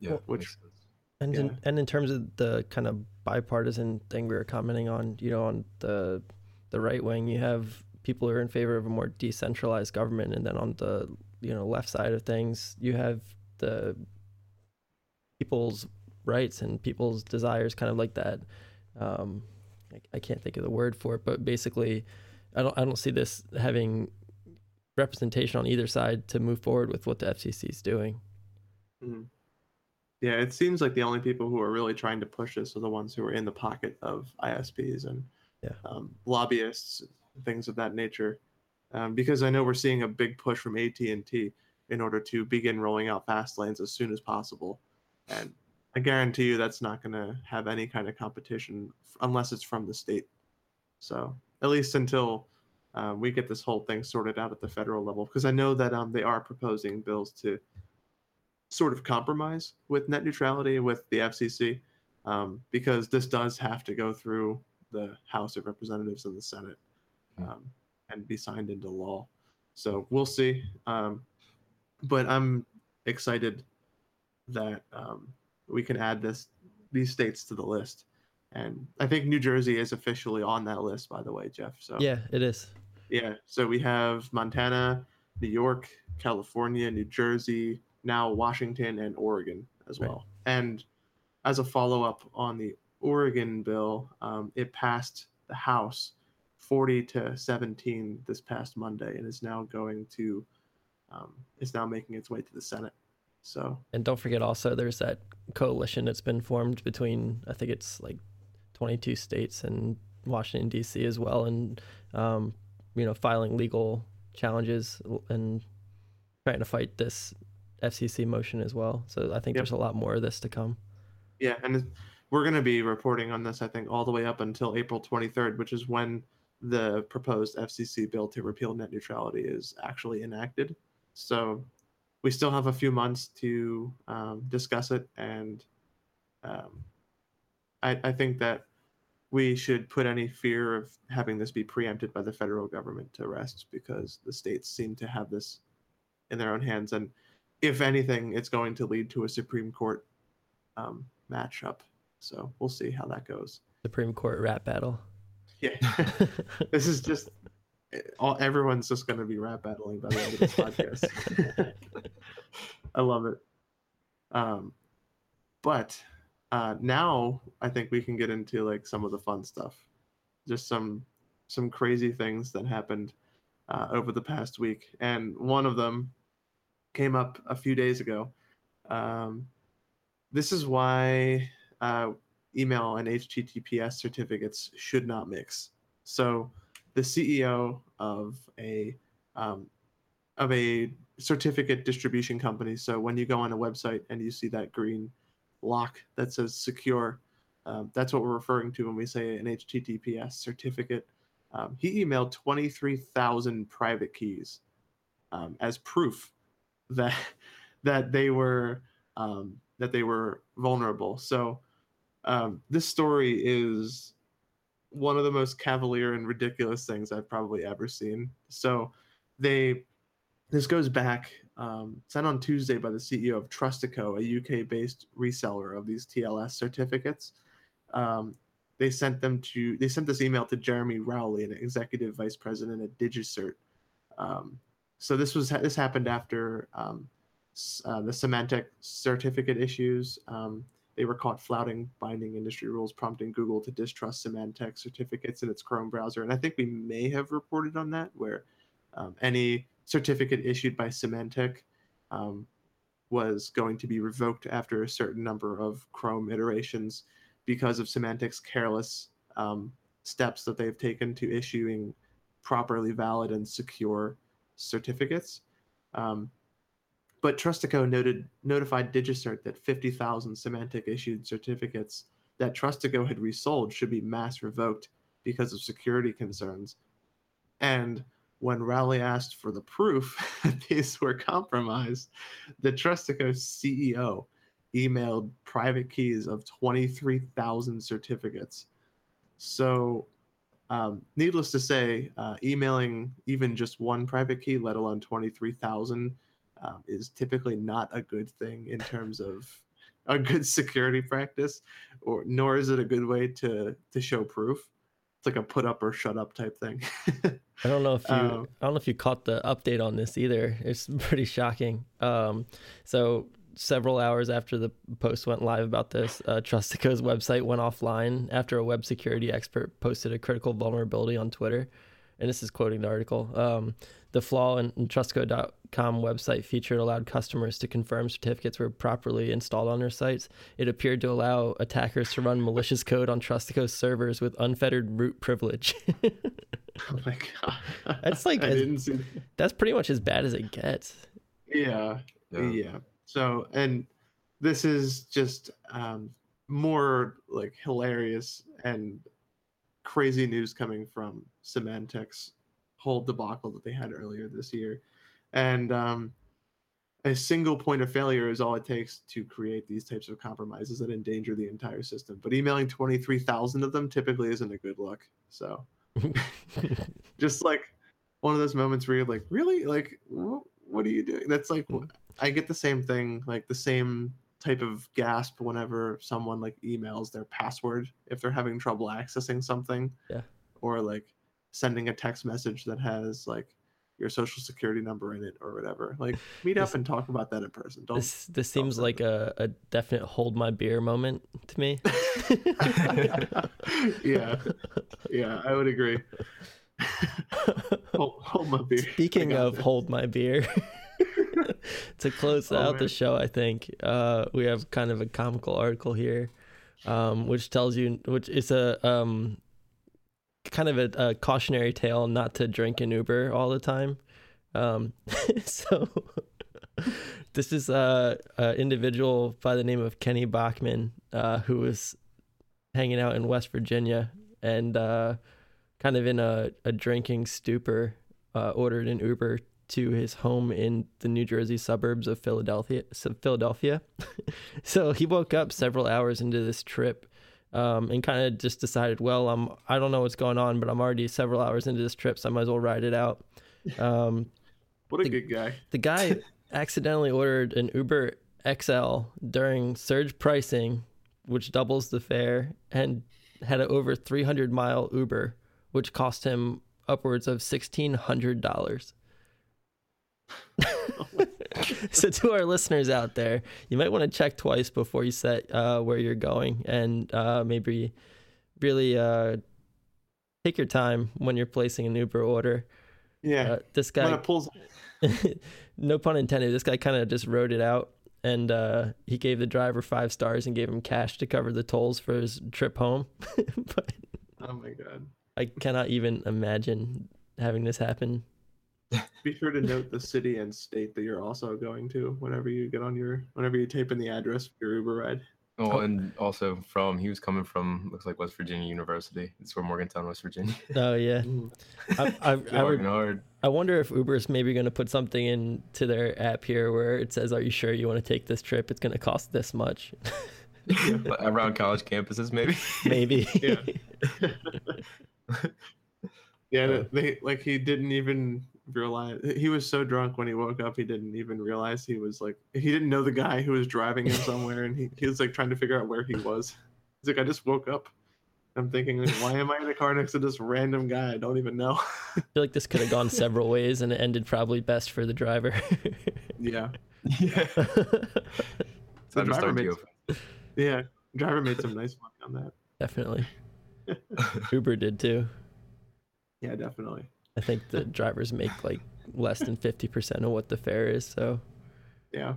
Yeah, which- makes sense. And Yeah. in, and in terms of the kind of bipartisan thing we were commenting on, you know, on the the right wing, you have people who are in favor of a more decentralized government, and then on the you know left side of things, you have the people's rights and people's desires, kind of like that. Um, I, I can't think of the word for it, but basically, I don't I don't see this having representation on either side to move forward with what the FCC is doing. Mhm. Yeah, it seems like the only people who are really trying to push this are the ones who are in the pocket of ISPs and Yeah. um, lobbyists, things of that nature. Um, because I know we're seeing a big push from AT and T in order to begin rolling out fast lanes as soon as possible, and I guarantee you that's not going to have any kind of competition f- unless it's from the state. So at least until um, we get this whole thing sorted out at the federal level, because I know that um, they are proposing bills to sort of compromise with net neutrality with the FCC, um, because this does have to go through the House of Representatives and the Senate Hmm. um, and be signed into law. So we'll see. Um, but I'm excited that um, we can add this these states to the list. And I think New Jersey is officially on that list, by the way, Jeff. So Yeah, it is. yeah. So we have Montana, New York, California, New Jersey, now Washington and Oregon as Right. well. And as a follow up on the Oregon bill, um, it passed the House 40 to 17 this past Monday and is now going to, um, is now making its way to the Senate. So And don't forget also there's that coalition that's been formed between I think it's like 22 states and Washington D.C. as well, and um, you know filing legal challenges and trying to fight this FCC motion as well. So I think Yep. there's a lot more of this to come. Yeah, and we're going to be reporting on this, I think, all the way up until April 23rd, which is when the proposed FCC bill to repeal net neutrality is actually enacted. So we still have a few months to um, discuss it, and um, I, I think that we should put any fear of having this be preempted by the federal government to rest because the states seem to have this in their own hands, and if anything, it's going to lead to a Supreme Court um, matchup. So we'll see how that goes. Supreme Court rap battle. Yeah, this is just all. Everyone's just going to be rap battling by the end of this podcast. I love it. Um, but uh, now I think we can get into like some of the fun stuff. Just some some crazy things that happened uh, over the past week, and one of them came up a few days ago. Um, this is why uh, email and HTTPS certificates should not mix. So, the CEO of a um, of a certificate distribution company. So when you go on a website and you see that green lock that says secure, um, that's what we're referring to when we say an HTTPS certificate. Um, he emailed 23,000 private keys um, as proof that that they were um, that they were vulnerable. So um, this story is one of the most cavalier and ridiculous things I've probably ever seen. So they this goes back um, sent on Tuesday by the CEO of Trustico, a UK-based reseller of these TLS certificates. Um, they sent them to they sent this email to Jeremy Rowley, an executive vice president at DigiCert. Um, so this was this happened after um, uh, the Symantec certificate issues. Um, they were caught flouting binding industry rules, prompting Google to distrust Symantec certificates in its Chrome browser. And I think we may have reported on that, where um, any certificate issued by Symantec um, was going to be revoked after a certain number of Chrome iterations because of Symantec's careless um, steps that they've taken to issuing properly valid and secure certificates. Um, but Trustico noted notified DigiCert that 50,000 Symantec issued certificates that Trustico had resold should be mass revoked because of security concerns. And when Rowley asked for the proof that these were compromised, the Trustico CEO emailed private keys of 23,000 certificates. So, um, needless to say, uh, emailing even just one private key, let alone 23,000, um, is typically not a good thing in terms of a good security practice, or nor is it a good way to to show proof. It's like a put up or shut up type thing. I don't know if you Um, I don't know if you caught the update on this either. It's pretty shocking. Um, so several hours after the post went live about this, uh, Trustico's website went offline after a web security expert posted a critical vulnerability on Twitter. And this is quoting the article. Um, the flaw in, in Trustico.com website feature allowed customers to confirm certificates were properly installed on their sites. It appeared to allow attackers to run malicious code on Trustico's servers with unfettered root privilege. oh my god, That's like I as- didn't see. That's pretty much as bad as it gets. Yeah, Yeah. yeah. So, and this is just um, more like hilarious and crazy news coming from Symantec's whole debacle that they had earlier this year. And um, a single point of failure is all it takes to create these types of compromises that endanger the entire system. But emailing 23,000 of them typically isn't a good look. So, just like one of those moments where you're like, really? Like, what are you doing? That's like, Mm. I get the same thing, like the same type of gasp whenever someone like emails their password if they're having trouble accessing something. Yeah. Or like sending a text message that has like your social security number in it or whatever. Like, meet up and talk about that in person. Don't. this this seems send like a, a definite hold my beer moment to me. yeah, yeah, I would agree. hold, hold my beer. Speaking of this. hold my beer, to close Oh, out the show, I think uh, we have kind of a comical article here, um, which tells you, which is a um, kind of a, a cautionary tale not to drink an Uber all the time. Um, so this is a, a individual by the name of Kenny Bachman uh, who was hanging out in West Virginia and uh, kind of in a, a drinking stupor, uh, ordered an Uber to his home in the New Jersey suburbs of Philadelphia. so- Philadelphia. so he woke up several hours into this trip. Um, and kind of just decided, well, I'm I don't know what's going on, but I'm already several hours into this trip, so I might as well ride it out. Um, What a the- good guy. the guy accidentally ordered an Uber XL during surge pricing, which doubles the fare, and had an over 300 mile Uber, which cost him upwards of $1,600. so, to our listeners out there, you might want to check twice before you set uh, where you're going and uh, maybe really uh, take your time when you're placing an Uber order. Yeah. Uh, this guy pulls no pun intended. This guy kind of just wrote it out, and uh, he gave the driver five stars and gave him cash to cover the tolls for his trip home. but Oh my god. I cannot even imagine having this happen. Be sure to note the city and state that you're also going to whenever you get on your whenever you type in the address for your Uber ride. Oh, Oh. and also from he was coming from looks like West Virginia University. It's from Morgantown, West Virginia. Oh yeah, mm. I, I, I, would, hard. I wonder if Uber's maybe going to put something into their app here where it says, "Are you sure you want to take this trip? It's going to cost this much." Like, Around college campuses, maybe. maybe. Yeah. Yeah, Uh. they like he didn't even realize he was so drunk when he woke up he didn't even realize he was like he didn't know the guy who was driving him somewhere and he, he was like trying to figure out where he was. He's like, I just woke up. I'm thinking, like, why am I in a car next to this random guy I don't even know? I feel like this could have gone several ways, and it ended probably best for the driver. yeah. yeah. The driver made, Geo. yeah. Driver made some nice money on that. Definitely. Uber did too. Yeah, definitely. I think the drivers make like less than 50% of what the fare is. So Yeah.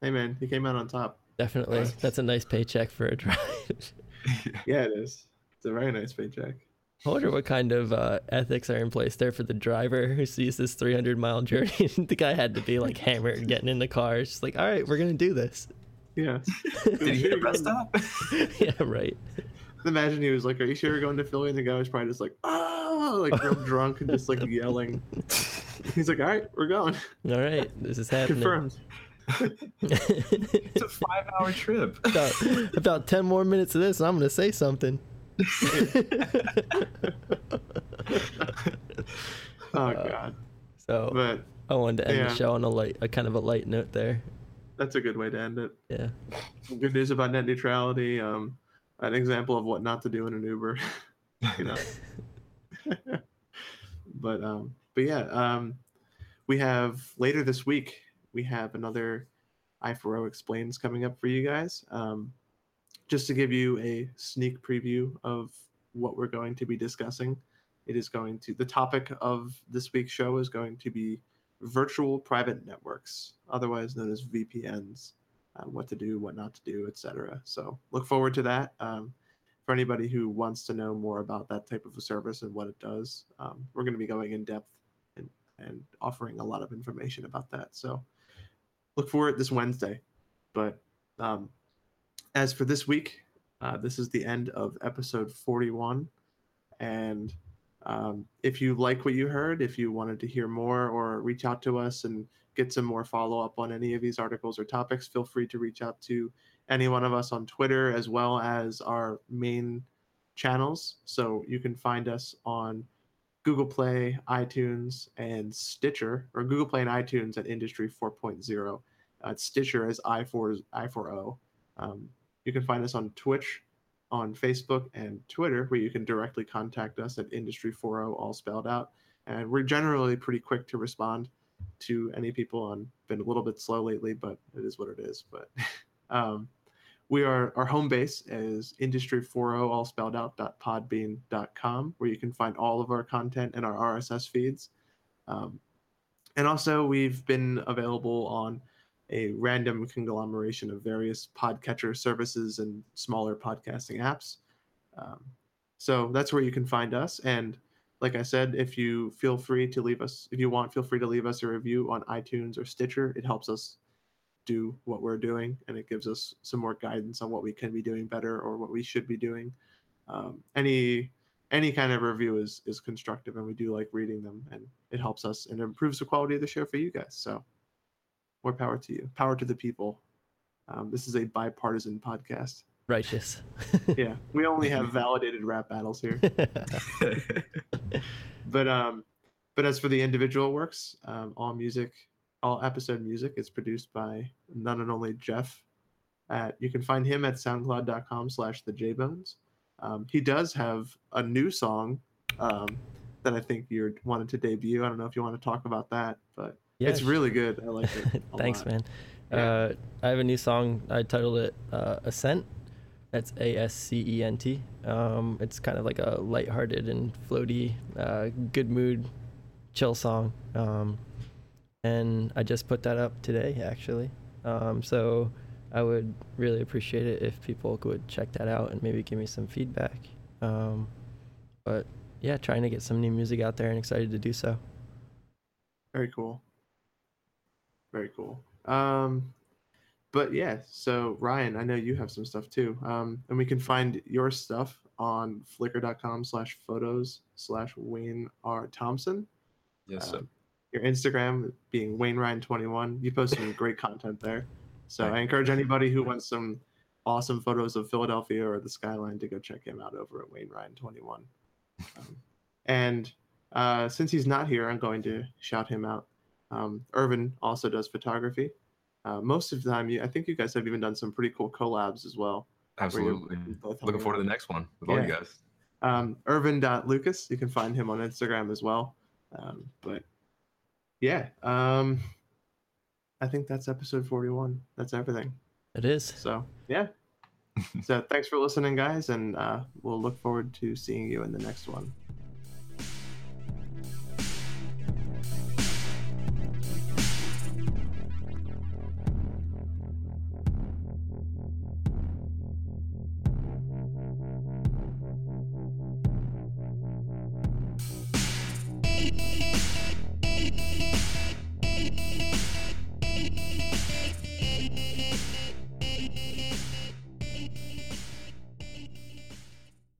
Hey man, he came out on top. definitely, Nice. that's a nice paycheck for a drive. Yeah, it is. It's a very nice paycheck. I wonder what kind of uh, ethics are in place there for the driver who sees this 300 mile journey. the guy had to be like hammered getting in the car. It's just like, all right, we're going to do this. Yeah. Did he hit a rest stop? yeah, right. Imagine he was like, "Are you sure you're going to Philly?" And the guy was probably just like, "Oh!" like real drunk and just like yelling. He's like, "All right, we're going." All right, this is happening. Confirmed. It's a five-hour trip. about, about 10 more minutes of this, and I'm going to say something. Oh Uh, god. so But I wanted to end yeah. the show on a light, a kind of a light note there. that's a good way to end it. Yeah. Good news about net neutrality. Um, an example of what not to do in an Uber. you know. but um, but yeah, um, we have later this week we have another i4o explains coming up for you guys. Um, just to give you a sneak preview of what we're going to be discussing, it is going to the topic of this week's show is going to be virtual private networks, otherwise known as VPNs. Uh, what to do, what not to do, etc. So look forward to that. Um, for anybody who wants to know more about that type of a service and what it does, um, we're going to be going in depth and, and offering a lot of information about that. So look for it this Wednesday. But um, as for this week, uh, this is the end of episode 41. And um, if you like what you heard, if you wanted to hear more or reach out to us and get some more follow up on any of these articles or topics, feel free to reach out to any one of us on Twitter as well as our main channels. So you can find us on Google Play, iTunes, and Stitcher, or Google Play and iTunes at Industry 4.0. Uh, Stitcher as i4 i4o. Um, you can find us on Twitch, on Facebook, and Twitter, where you can directly contact us at Industry 40 all spelled out. And we're generally pretty quick to respond to any people on been a little bit slow lately but it is what it is but um, we are our home base is industry40 all spelled out podbean.com where you can find all of our content and our rss feeds um, and also we've been available on a random conglomeration of various podcatcher services and smaller podcasting apps um, so that's where you can find us and like I said, if you feel free to leave us, if you want, feel free to leave us a review on iTunes or Stitcher. It helps us do what we're doing and it gives us some more guidance on what we can be doing better or what we should be doing. Um, any any kind of review is is constructive and we do like reading them and it helps us and improves the quality of the show for you guys. So more power to you, power to the people. Um, this is a bipartisan podcast. Righteous. Yeah, we only have validated rap battles here. but um but as for the individual works um, all music all episode music is produced by none and only jeff at you can find him at soundcloud.com slash the jbones um, he does have a new song um, that i think you wanted to debut i don't know if you want to talk about that but Yeah, it's really good i like it Thanks, lot. man. Yeah. Uh, I have a new song. I titled it uh, Ascent. That's A S C E N T. Um, it's kind of like a lighthearted and floaty, uh, good mood, chill song. Um, and I just put that up today, actually. Um, so I would really appreciate it if people could check that out and maybe give me some feedback. Um, but yeah, trying to get some new music out there and excited to do so. Very cool. Very cool. Um, but yeah, so Ryan, I know you have some stuff too. Um, and we can find your stuff on flickr.com slash photos slash Wayne R. Thompson. yes, sir. Um, your Instagram being Wayne Ryan 21. You post some great content there. So I encourage anybody who wants some awesome photos of Philadelphia or the skyline to go check him out over at Wayne Ryan 21. Um, and uh, since he's not here, I'm going to shout him out. Um, Irvin also does photography. Uh, most of the time, you, I think you guys have even done some pretty cool collabs as well. Absolutely. Looking hanging forward to the next one with all you guys. Um, Irvin.Lucas, you can find him on Instagram as well. Um, but yeah, um, I think that's episode 41. That's everything. It is. So yeah. so thanks for listening, guys, and uh, we'll look forward to seeing you in the next one.